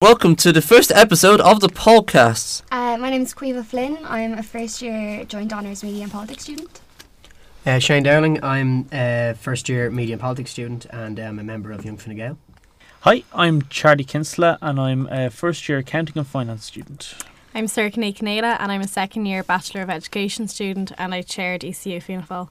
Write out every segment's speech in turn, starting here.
Welcome to the first episode of the podcast. Uh, my name is Quiva Flynn. I'm a first year joint honours media and politics student. Uh, Shane Dowling, I'm a first year media and politics student and I'm a member of Young Fine Gael. Hi, I'm Charlie Kinsella and I'm a first year accounting and finance student. I'm Circane Canada and I'm a second year Bachelor of Education student and I chaired DCU Fianna Fáil.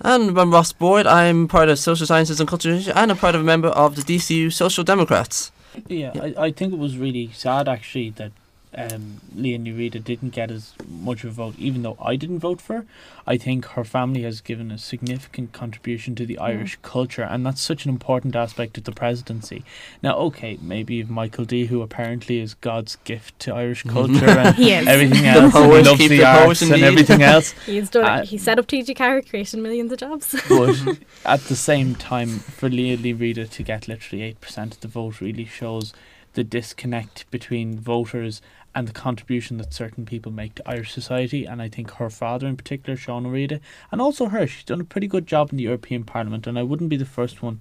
And I'm Ross Boyd. I'm part of Social Sciences and Culture and I'm part of a member of the DCU Social Democrats. Yeah, I, I think it was really sad actually that um, Liadh Ní Riada didn't get as much of a vote, even though I didn't vote for her. I think her family has given a significant contribution to the Irish culture, and that's such an important aspect of the presidency. Now, okay, maybe if Michael D, who apparently is God's gift to Irish culture and He is. everything The else, and he loves the the arts and everything else. He's done Uh. He set up TG Ceathair, created millions of jobs. but at the same time, for Liadh Ní Riada to get literally eight percent of the vote really shows the disconnect between voters and the contribution that certain people make to Irish society. And I think her father, in particular, Seán Ó Riada, and also her, she's done a pretty good job in the European Parliament. And I wouldn't be the first one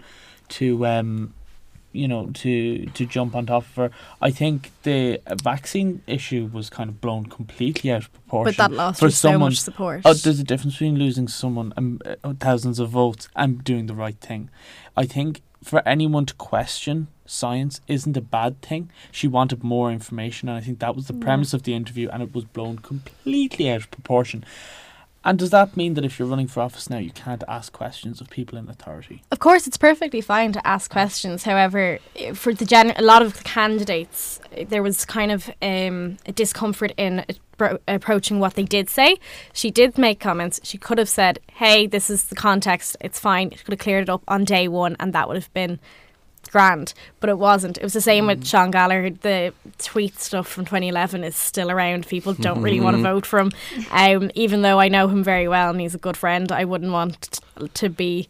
to. Um, you know, to to jump on top of her. I think the vaccine issue was kind of blown completely out of proportion. but that lost for her so much support. Oh, there's a difference between losing someone um, uh, thousands of votes and doing the right thing. I think for anyone to question science isn't a bad thing. She wanted more information, and I think that was the Yeah. premise of the interview, and it was blown completely out of proportion. And does that mean that if you're running for office now, you can't ask questions of people in authority? Of course, it's perfectly fine to ask questions. However, eh, for the gen- a lot of the candidates, eh, there was kind of um, a discomfort in appro- approaching what they did say. She did make comments. She could have said, "Hey, this is the context. It's fine." She could have cleared it up on day one, and that would have been grand. But it wasn't. It was the same with Sean Gallagher. The tweet stuff from 2011 is still around. People don't really want to vote for him. Um, even though I know him very well and he's a good friend, I wouldn't want to be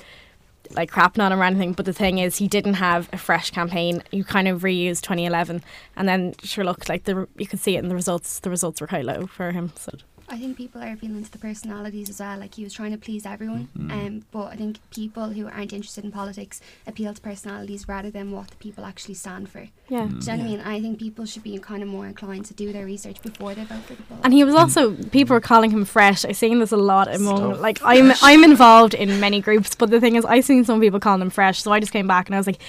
like crapping on him or anything. But the thing is, he didn't have a fresh campaign. You kind of reused 2011, and then sure, look like the you could see it in the results. The results were quite low for him. So I think people are appealing to the personalities as well. Like he was trying to please everyone, um, but I think people who aren't interested in politics appeal to personalities rather than what the people actually stand for. yeah. Do you know what I mean? I think people should be kind of more inclined to do their research before they vote for the poll. And he was also people were calling him fresh. I've seen this a lot among Stuff. like I'm I'm involved in many groups, but the thing is I've seen some people calling him fresh. So I just came back and I was like,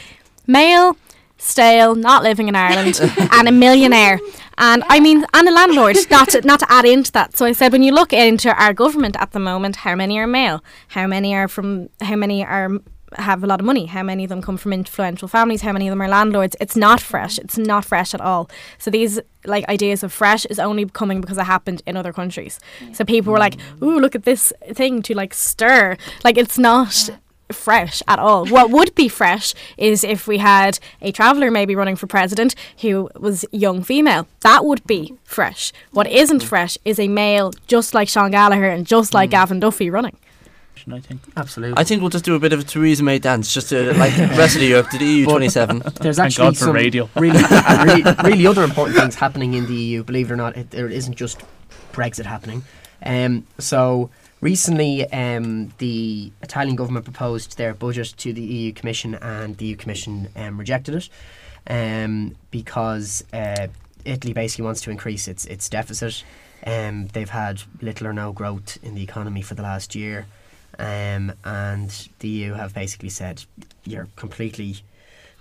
male, stale, not living in Ireland, and a millionaire. And I mean, and a landlord. Not to, not to add into that. So I said, when you look into our government at the moment, how many are male? How many are from? How many are have a lot of money? How many of them come from influential families? How many of them are landlords? It's not fresh. It's not fresh at all. So these like ideas of fresh is only coming because it happened in other countries. So people were like, "Ooh, look at this thing to like stir." Like it's not fresh at all. What would be fresh is if we had a traveller maybe running for president who was young female. That would be fresh. What isn't fresh is a male just like Sean Gallagher and just like Gavin Duffy running. I think. Absolutely. I think we'll just do a bit of a Theresa May dance, just to like the rest of the Europe, to the EU 27. There's Thank actually God for some radio. really, really, really other important things happening in the EU. Believe it or not, it, there isn't just Brexit happening. Um, so recently, um, the Italian government proposed their budget to the EU Commission, and the EU Commission um, rejected it um, because uh, Italy basically wants to increase its its deficit. Um, they've had little or no growth in the economy for the last year, um, and the EU have basically said you're completely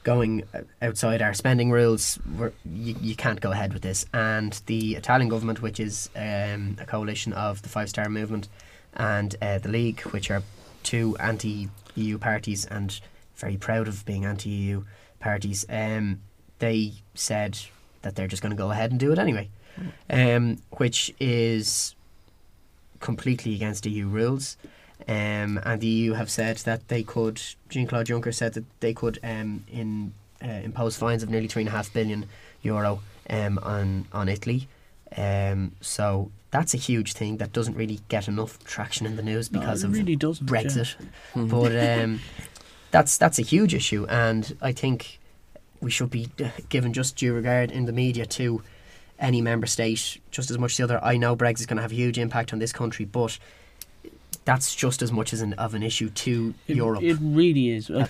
going uh, outside our spending rules. We're, you, you can't go ahead with this. And the Italian government, which is um, a coalition of the Five Star Movement and uh, the League, which are two anti-EU parties and very proud of being anti-EU parties, um, they said that they're just going to go ahead and do it anyway, um, which is completely against EU rules. Um, and the EU have said that they could. Jean Claude Juncker said that they could um, in uh, impose fines of nearly three and a half billion euro um, on on Italy. Um, so that's a huge thing that doesn't really get enough traction in the news No, because it of really doesn't. yeah. Brexit. Mhm. But um, that's that's a huge issue, and I think we should be uh, given just due regard in the media to any member state just as much as the other. I know Brexit is going to have a huge impact on this country, but that's just as much as an, of an issue to It, Europe. it really is. Uh,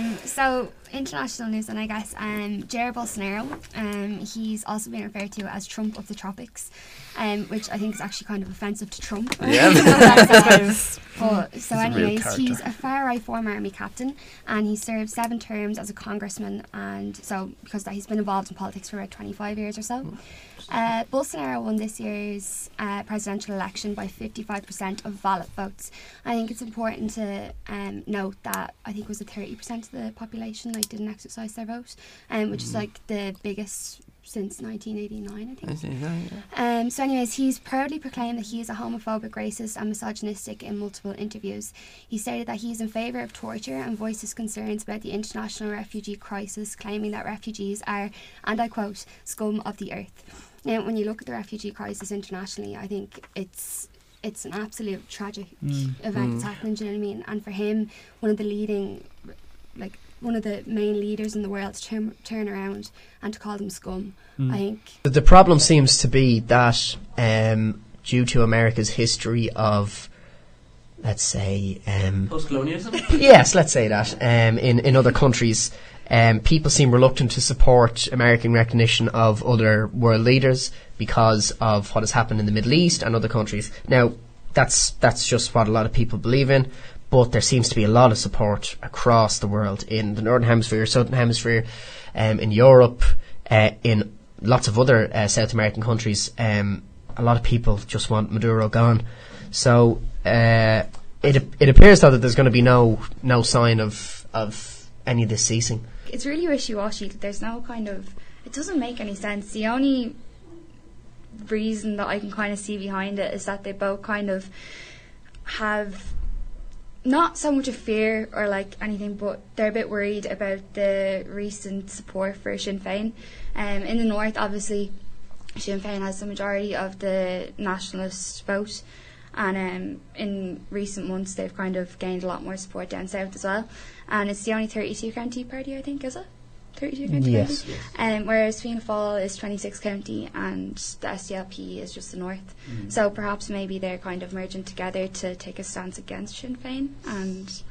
Um, so international news, and I guess um, Jair Bolsonaro, um, he's also been referred to as Trump of the tropics, um, which I think is actually kind of offensive to Trump. Yeah. Uh, but, so, He's a anyways, he's a far right former army captain, and he served seven terms as a congressman, and so because that he's been involved in politics for about 25 years or so. Uh, Bolsonaro won this year's uh, presidential election by 55% of valid votes. I think it's important to um, note that I think it was it 30% of the population like didn't exercise their vote, um, which is like the biggest since 1989, I think. I yeah, yeah. Um, so, anyways, he's proudly proclaimed that he is a homophobic, racist, and misogynistic in multiple interviews. He stated that he is in favour of torture and voiced his concerns about the international refugee crisis, claiming that refugees are, and I quote, scum of the earth. Now, when you look at the refugee crisis internationally, I think it's it's an absolute tragic event that's happening. Do you know what I mean? And for him, one of the leading, like one of the main leaders in the world, to turn, turn around and to call them scum, I think The- The problem seems to be that um, due to America's history of, let's say, um, Post-colonialism? yes, let's say that um, in in other countries, um, people seem reluctant to support American recognition of other world leaders because of what has happened in the Middle East and other countries. Now, that's that's just what a lot of people believe in, but there seems to be a lot of support across the world in the Northern Hemisphere, Southern Hemisphere, um, in Europe, uh, in lots of other uh, South American countries. Um, a lot of people just want Maduro gone. So uh, it it appears though that there's going to be no no sign of of any of this ceasing. It's really wishy-washy. There's no kind of. It doesn't make any sense. The only reason that I can kind of see behind it is that they both kind of have not so much a fear or like anything, but they're a bit worried about the recent support for Sinn Féin. Um, in the north, obviously, Sinn Féin has the majority of the nationalist vote, and um, in recent months they've kind of gained a lot more support down south as well. And it's the only 32 county party, I think, is it? 32 county Yes. party? Um, whereas Fianna Fáil is 26 county and the SDLP is just the north. So perhaps maybe they're kind of merging together to take a stance against Sinn Féin. And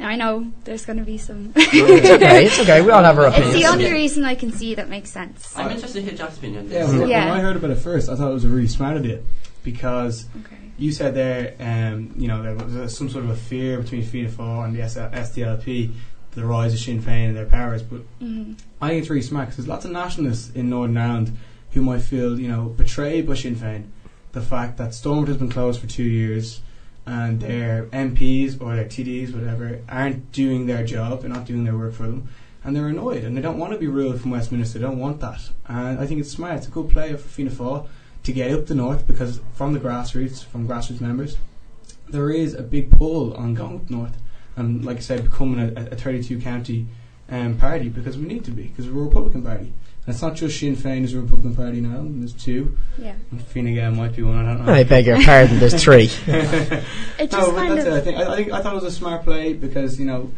now I know there's going to be some. it's okay. It's okay. We all have our opinions. It's the only reason I can see that makes sense. I'm interested to hear Jack's opinion on Yeah, when, Yeah. when I heard about it first, I thought it was a really smart idea because Okay. You said there, um, you know, there was some sort of a fear between Fianna Fáil and the SDLP, the rise of Sinn Féin and their powers. But Mhm. I think it's really smart because there's lots of nationalists in Northern Ireland who might feel, you know, betrayed by Sinn Féin. The fact that Stormont has been closed for two years and their MPs or their TDs, whatever, aren't doing their job, they're not doing their work for them, and they're annoyed and they don't want to be ruled from Westminster, they don't want that. And I think it's smart, it's a good play for Fianna Fáil to get up the north because from the grassroots, from grassroots members, there is a big pull on going up north and, like I said, becoming a, a 32 county um, party because we need to be because we're a Republican party. And it's not just Sinn Féin is a Republican party now. There's two. Yeah. And Fine Gael might be one. I don't know. I beg your pardon. There's three. It no, just but kind that's of. it. I think I, I think I thought it was a smart play because you know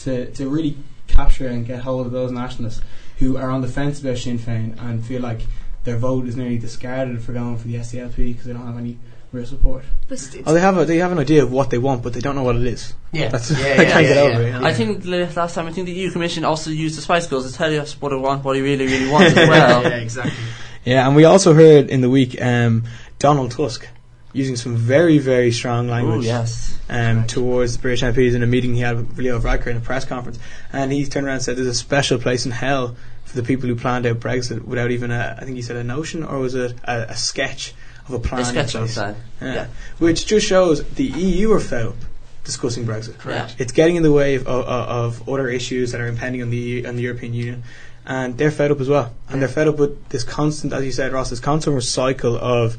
to to really capture and get hold of those nationalists who are on the fence about Sinn Féin and feel like their vote is nearly discarded for going for the SDLP because they don't have any real support. But Oh, they have a they have an idea of what they want, but they don't know what it is. Yeah. That's Yeah, I yeah, can't yeah, get over it. I think last time I think the EU Commission also used the Spice Girls to tell us what they want, what he really, really wants as well. Yeah, exactly. Yeah, and we also heard in the week um, Donald Tusk using some very very strong Oh language yes. um, towards the British MPs in a meeting he had with Leo Varadkar in a press conference, and he turned around and said, "There's a special place in hell for the people who planned out Brexit without even a, I think he said a notion or was it a, a sketch of a plan?" A sketch of place." that. Yeah. Yeah. Which just shows the EU are fed up discussing Brexit. Correct. It's getting in the way of, of, of other issues that are impending on the EU, on the European Union, and they're fed up as well. And they're fed up with this constant, as you said, Ross, this constant cycle of,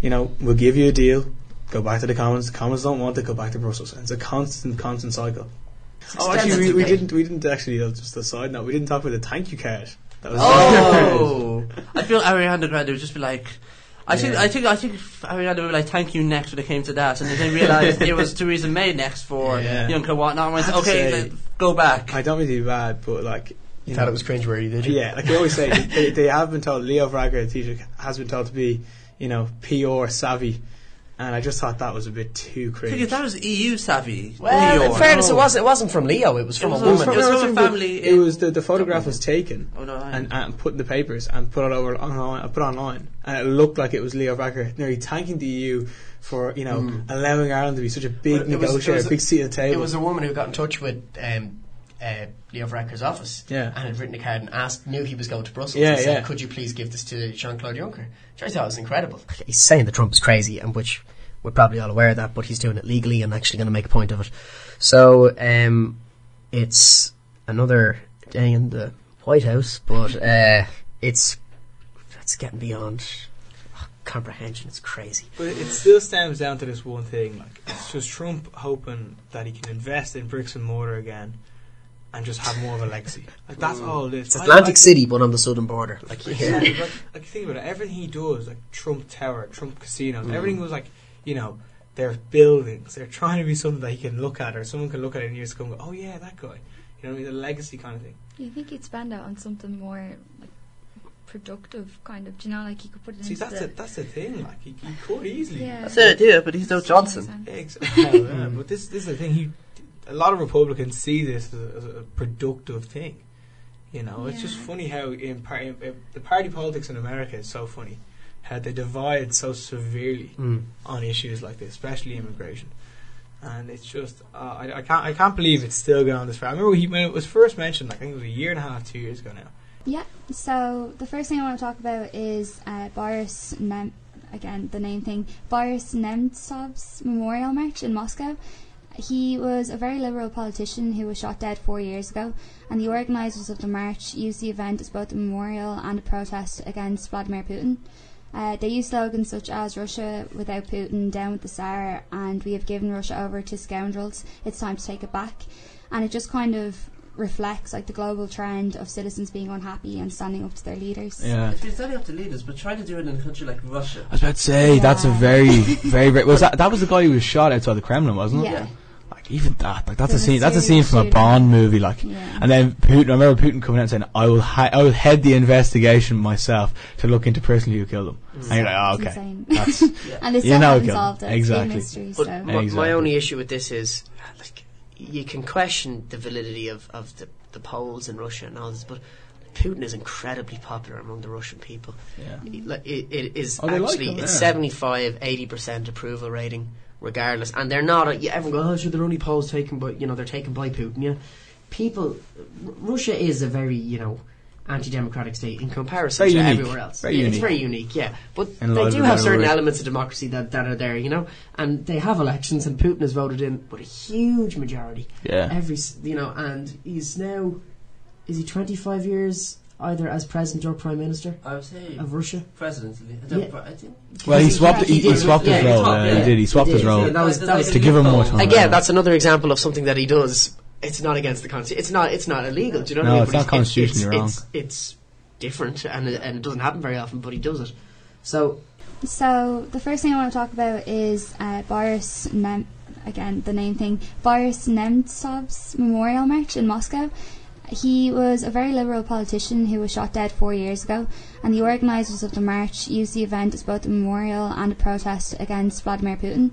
you know, we'll give you a deal, go back to the Commons. The Commons don't want it, go back to Brussels. And it's a constant, constant cycle. Oh, actually, we, we didn't. We didn't actually. uh, Just a side note. We didn't talk about the thank you card. That was Oh, I feel Ariana Grande would just be like. I think, I think, I think Ariana would be like, "Thank you next" when it came to that, and then they realised it was Theresa May next for Yeah. Young and whatnot. And went, I "Okay, say- let- go back." I don't mean to be bad, but like, you You know, thought it was cringeworthy, did you? Yeah, like they always say, they, they have been told. Leo Varadkar, the teacher, has been told to be, you know, PR savvy, and I just thought that was a bit too I think cringe. that was EU savvy. Well, New in York. fairness, it Oh. wasn't. It wasn't from Leo. It was from It was a woman. from- it was from a family It was the, the photograph was taken Oh, no, and, and put in the papers and put it over online. Put online, and it looked like it was Leo Varadkar nearly thanking the EU for you know allowing Ireland to be such a big Well, it was- it negotiator, was- big seat at the table. It was a woman who got in touch with um, uh, Leo Varadkar's office Yeah. and had written a card and asked, knew he was going to Brussels Yeah, and said, yeah. could you please give this to Jean-Claude Juncker? Which I thought was incredible. He's saying that Trump is crazy, and which we're probably all aware of that, but he's doing it legally and actually going to make a point of it. So um, it's another day in the White House, but uh, it's it's getting beyond comprehension. It's crazy. But it still stems down to this one thing. Like it's just Trump hoping that he can invest in bricks and mortar again, and just have more of a legacy. Like that's mm. all it is. It's Atlantic I- City, but on the southern border. Like, Yeah, like, like think about it. Everything he does, like Trump Tower, Trump casinos, mm. everything was like, you know, they're buildings. They're trying to be something that he can look at, or someone can look at it in years to come. and go, Oh yeah, that guy. You know, what I mean, the legacy kind of thing. You think he'd spend it on something more like productive, kind of? Do you know, like he could put it See, into that's the, the, that's the thing. Like he, he could easily. yeah. That's the idea, but he's no Johnson. Yeah, ex- hell, yeah, But this, this is the thing. He, a lot of Republicans see this as a, as a productive thing. You know, it's just funny how in, par- in, in the party politics in America is so funny. How they divide so severely Mm. on issues like this, especially immigration. And it's just, uh, I, I can't, I can't believe it's still going on this far. I remember he, when it was first mentioned, like, I think it was a year and a half, two years ago now. Yeah, so the first thing I want to talk about is uh, Boris Nem- again the name thing Boris Nemtsov's memorial march in Moscow. He was a very liberal politician who was shot dead four years ago, and the organisers of the march used the event as both a memorial and a protest against Vladimir Putin. Uh, they used slogans such as Russia without Putin, down with the Tsar, and we have given Russia over to scoundrels, it's time to take it back. And it just kind of reflects like the global trend of citizens being unhappy and standing up to their leaders. Yeah. It's been standing up to leaders, but trying to do it in a country like Russia. I was about to say, that's a very, very, very, was that, that was the guy who was shot outside the Kremlin, wasn't it? Yeah. Like, even that, like, that's a scene, that's a scene from a. Bond movie, like, Yeah. And then Putin, I remember Putin coming out and saying, "I will, hi- I will head the investigation myself to look into personally who killed him." Mm. And you're like, "Oh, okay, insane. that's and they You still know haven't solved it. exactly. It's a big mystery, But so. my, Exactly. my only issue with this is, like, you can question the validity of, of the, the polls in Russia and all this, but Putin is incredibly popular among the Russian people. yeah. He- Like, it, it is Oh, they like actually him, it's yeah. 75, 80 percent approval rating, regardless. And they're not. A, everyone goes, "Oh, sure, they're only polls taken by you know they're taken by Putin." Yeah, people. R- Russia is a very you know anti-democratic state in comparison Very to unique. everywhere else. Very Yeah. It's very unique, yeah. But they do have certain ways. elements of democracy that, that are there, you know, and they have elections, and Putin has voted in with a huge majority Yeah. every you know, and he's now is he twenty five years either as president or prime minister I would say of Russia? presidency. I, Yeah. don't, I think. Well, he He swapped. did- He, he he swapped his yeah, he role. swapped, yeah, yeah. He did. He swapped He his role yeah, that was- that was- to give him more time. Again, that's another example of something that he does. It's not against the constitution. It's not. It's not illegal. Do you know No, what I mean? it's But not constitutionally it's, It's, it's different, and it, and it doesn't happen very often, but he does it. So So the first thing I want to talk about is uh, Boris Nem- again the name thing Boris Nemtsov's memorial march in Moscow. He was a very liberal politician who was shot dead four years ago, and the organisers of the march used the event as both a memorial and a protest against Vladimir Putin.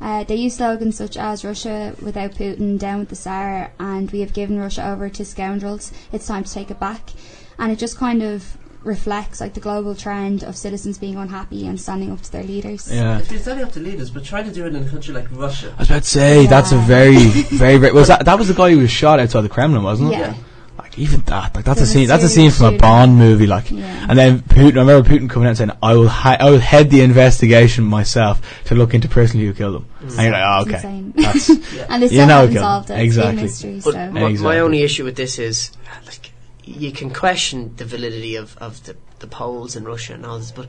Uh, they used slogans such as Russia without Putin, down with the Tsar, and we have given Russia over to scoundrels, it's time to take it back. And it just kind of reflects like the global trend of citizens being unhappy and standing up to their leaders. Yeah. It's been standing up to leaders, but trying to do it in a country like Russia. I was about to say, that's a very, very, very. Was that that was the guy who was shot outside the Kremlin, wasn't it? Yeah. Like even that, like that's a scene. That's a scene from a. Bond movie, like. Yeah. And then Putin, I remember Putin coming out and saying, "I will, hi- I will head the investigation myself to look into personally who killed him." Mm. And you're like, "Oh, okay, insane. that's and they You still know haven't it, solved it. exactly. It's a big But mystery, my, so. my Exactly. only issue with this is, like, you can question the validity of, of the, the polls in Russia and all this, but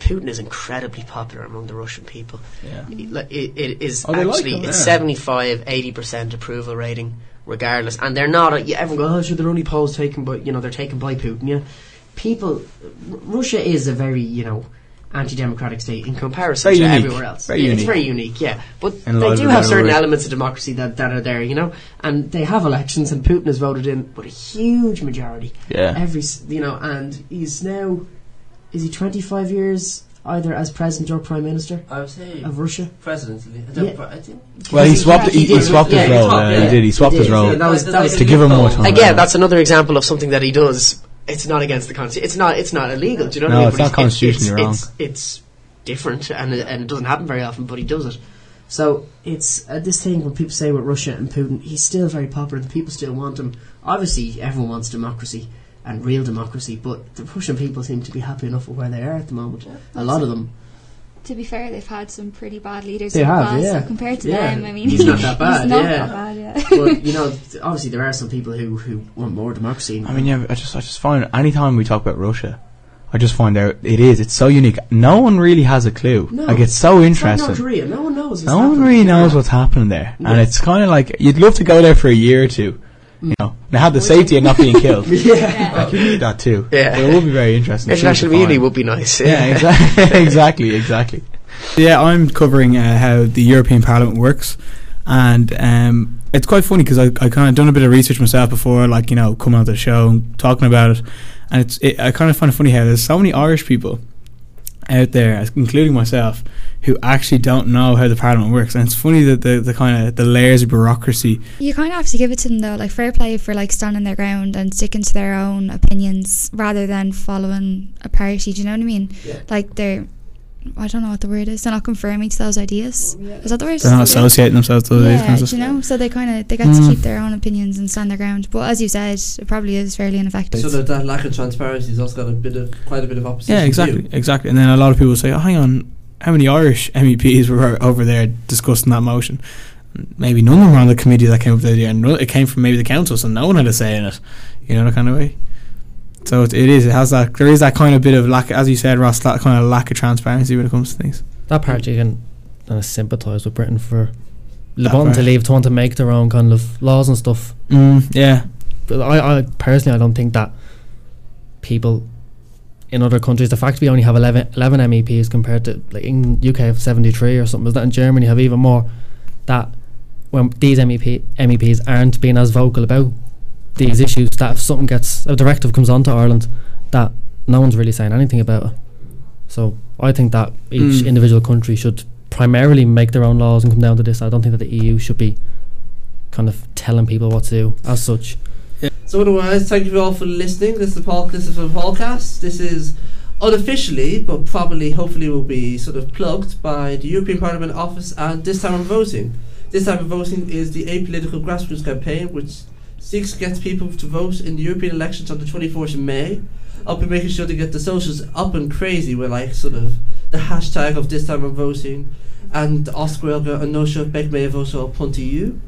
Putin is incredibly popular among the Russian people. yeah. He- like, It, it is Oh, they like actually him, it's yeah. 75, 80 percent approval rating, regardless. And they're not. Everyone goes, "Oh, sure, they're only polls taken but, you know they're taken by Putin." Yeah, people. R- Russia is a very you know anti-democratic state in comparison Very to unique. everywhere else. Very Yeah. It's very unique, yeah. But they do have certain elements of democracy that, that are there, you know, and they have elections, and Putin has voted in with a huge majority. Yeah. Every you know, and he's now is he twenty five years either as president or prime minister I would say of Russia? president. I, Yeah. don't, I think. Well, he He swapped. He, he did. swapped his he role. yeah, yeah. He did. He swapped He his role. yeah, that was- that was- To give him more time. Again, that's another example of something that he does. It's not against the constitution. It's not. It's not illegal. Do you know No, what I mean? it's But not constitutionally it's, It's, it's different, and it, and it doesn't happen very often, but he does it. So it's uh, this thing when people say with Russia and Putin, he's still very popular. The people still want him. Obviously, everyone wants democracy and real democracy, but the Russian people seem to be happy enough with where they are at the moment. A lot of them. To be fair, they've had some pretty bad leaders They in the have, past, yeah. so compared to Yeah. them, I mean, He's not that bad, He's not yeah. that bad, yeah. But you know, obviously, there are some people who, who want more democracy. I mean, yeah, I just, I just find anytime we talk about Russia, I just find out it is. It's so unique. No one really has a clue. No. Like it's so interesting. It's like interesting. North Korea. No one knows. What's No one happening. really knows Yeah. what's happening there, and it's kind of like you'd love to go there for a year or two. You know, they have the safety of not being killed. Yeah. Like you need that too. Yeah. But it would be very interesting. to see International what you community find. would be nice. Yeah, exactly, exactly, exactly. Yeah, I'm covering uh, how the European Parliament works, and um, it's quite funny because I, I kind of done a bit of research myself before, like you know, coming on the show and talking about it, and it's it, I kind of find it funny how there's so many Irish people out there, including myself, who actually don't know how the Parliament works, and it's funny that the, the kind of the layers of bureaucracy. You kind of have to give it to them though, like fair play for like standing their ground and sticking to their own opinions rather than following a party. Do you know what I mean? Yeah. Like they're, I don't know what the word is. They're not conforming to those ideas. Is that the word? They're not associating themselves with those Yeah, kinds of do you know, so they kind of they get Mm. to keep their own opinions and stand their ground. But as you said, it probably is fairly ineffective. So that, that lack of transparency has also got a bit of quite a bit of opposition. Yeah, to exactly, you. exactly. And then a lot of people say, oh, "Hang on, how many Irish MEPs were over there discussing that motion?" Maybe none of them were on the committee that came up with the idea, and it came from maybe the council, so no one had a say in it. You know, that kind of way. So it, it is. It has that. There is that kind of bit of lack, as you said, Ross. That kind of lack of transparency when it comes to things. That party can kind of sympathise with Britain for That wanting to leave, to want to make their own kind of laws and stuff. Mm, yeah, But I, I personally, I don't think that people in other countries, the fact we only have 11, 11 MEPs compared to like in UK have seventy three or something, is that in Germany have even more? That when these MEP MEPs aren't being as vocal about these issues, that if something gets a directive comes onto Ireland, that no one's really saying anything about it. So I think that each Mm. individual country should primarily make their own laws and come down to this. I don't think that the EU should be kind of telling people what to do as such. So otherwise, thank you all for listening. This is the Paul. The podcast. This is unofficially, but probably, hopefully, will be sort of plugged by the European Parliament office. And this time of voting, this time of voting is the apolitical grassroots campaign, which seeks to get people to vote in the European elections on the twenty fourth of May. I'll be making sure to get the socials up and crazy with like sort of the hashtag of this time of voting and Oscar Elga and No Shot Beck May vote so I'll to you.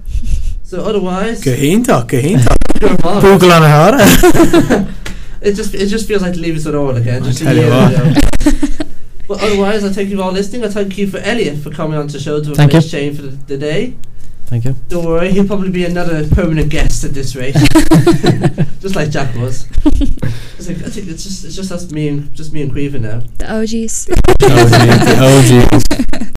So otherwise, Gahinta, Gahinta. You're wrong. Google on a It just it just feels like leave us at all again. Just a tell you year what. ago. but otherwise, I thank you for all listening. I thank you for Elliot for coming on to show to Thank replace you. Shane for the, the day. Thank you. Don't worry, he'll probably be another permanent guest at this rate, just like Jack was. It's like, I think it's just it's just us me and just me and Queven now. the OGs. Oh, gee. Oh, gee.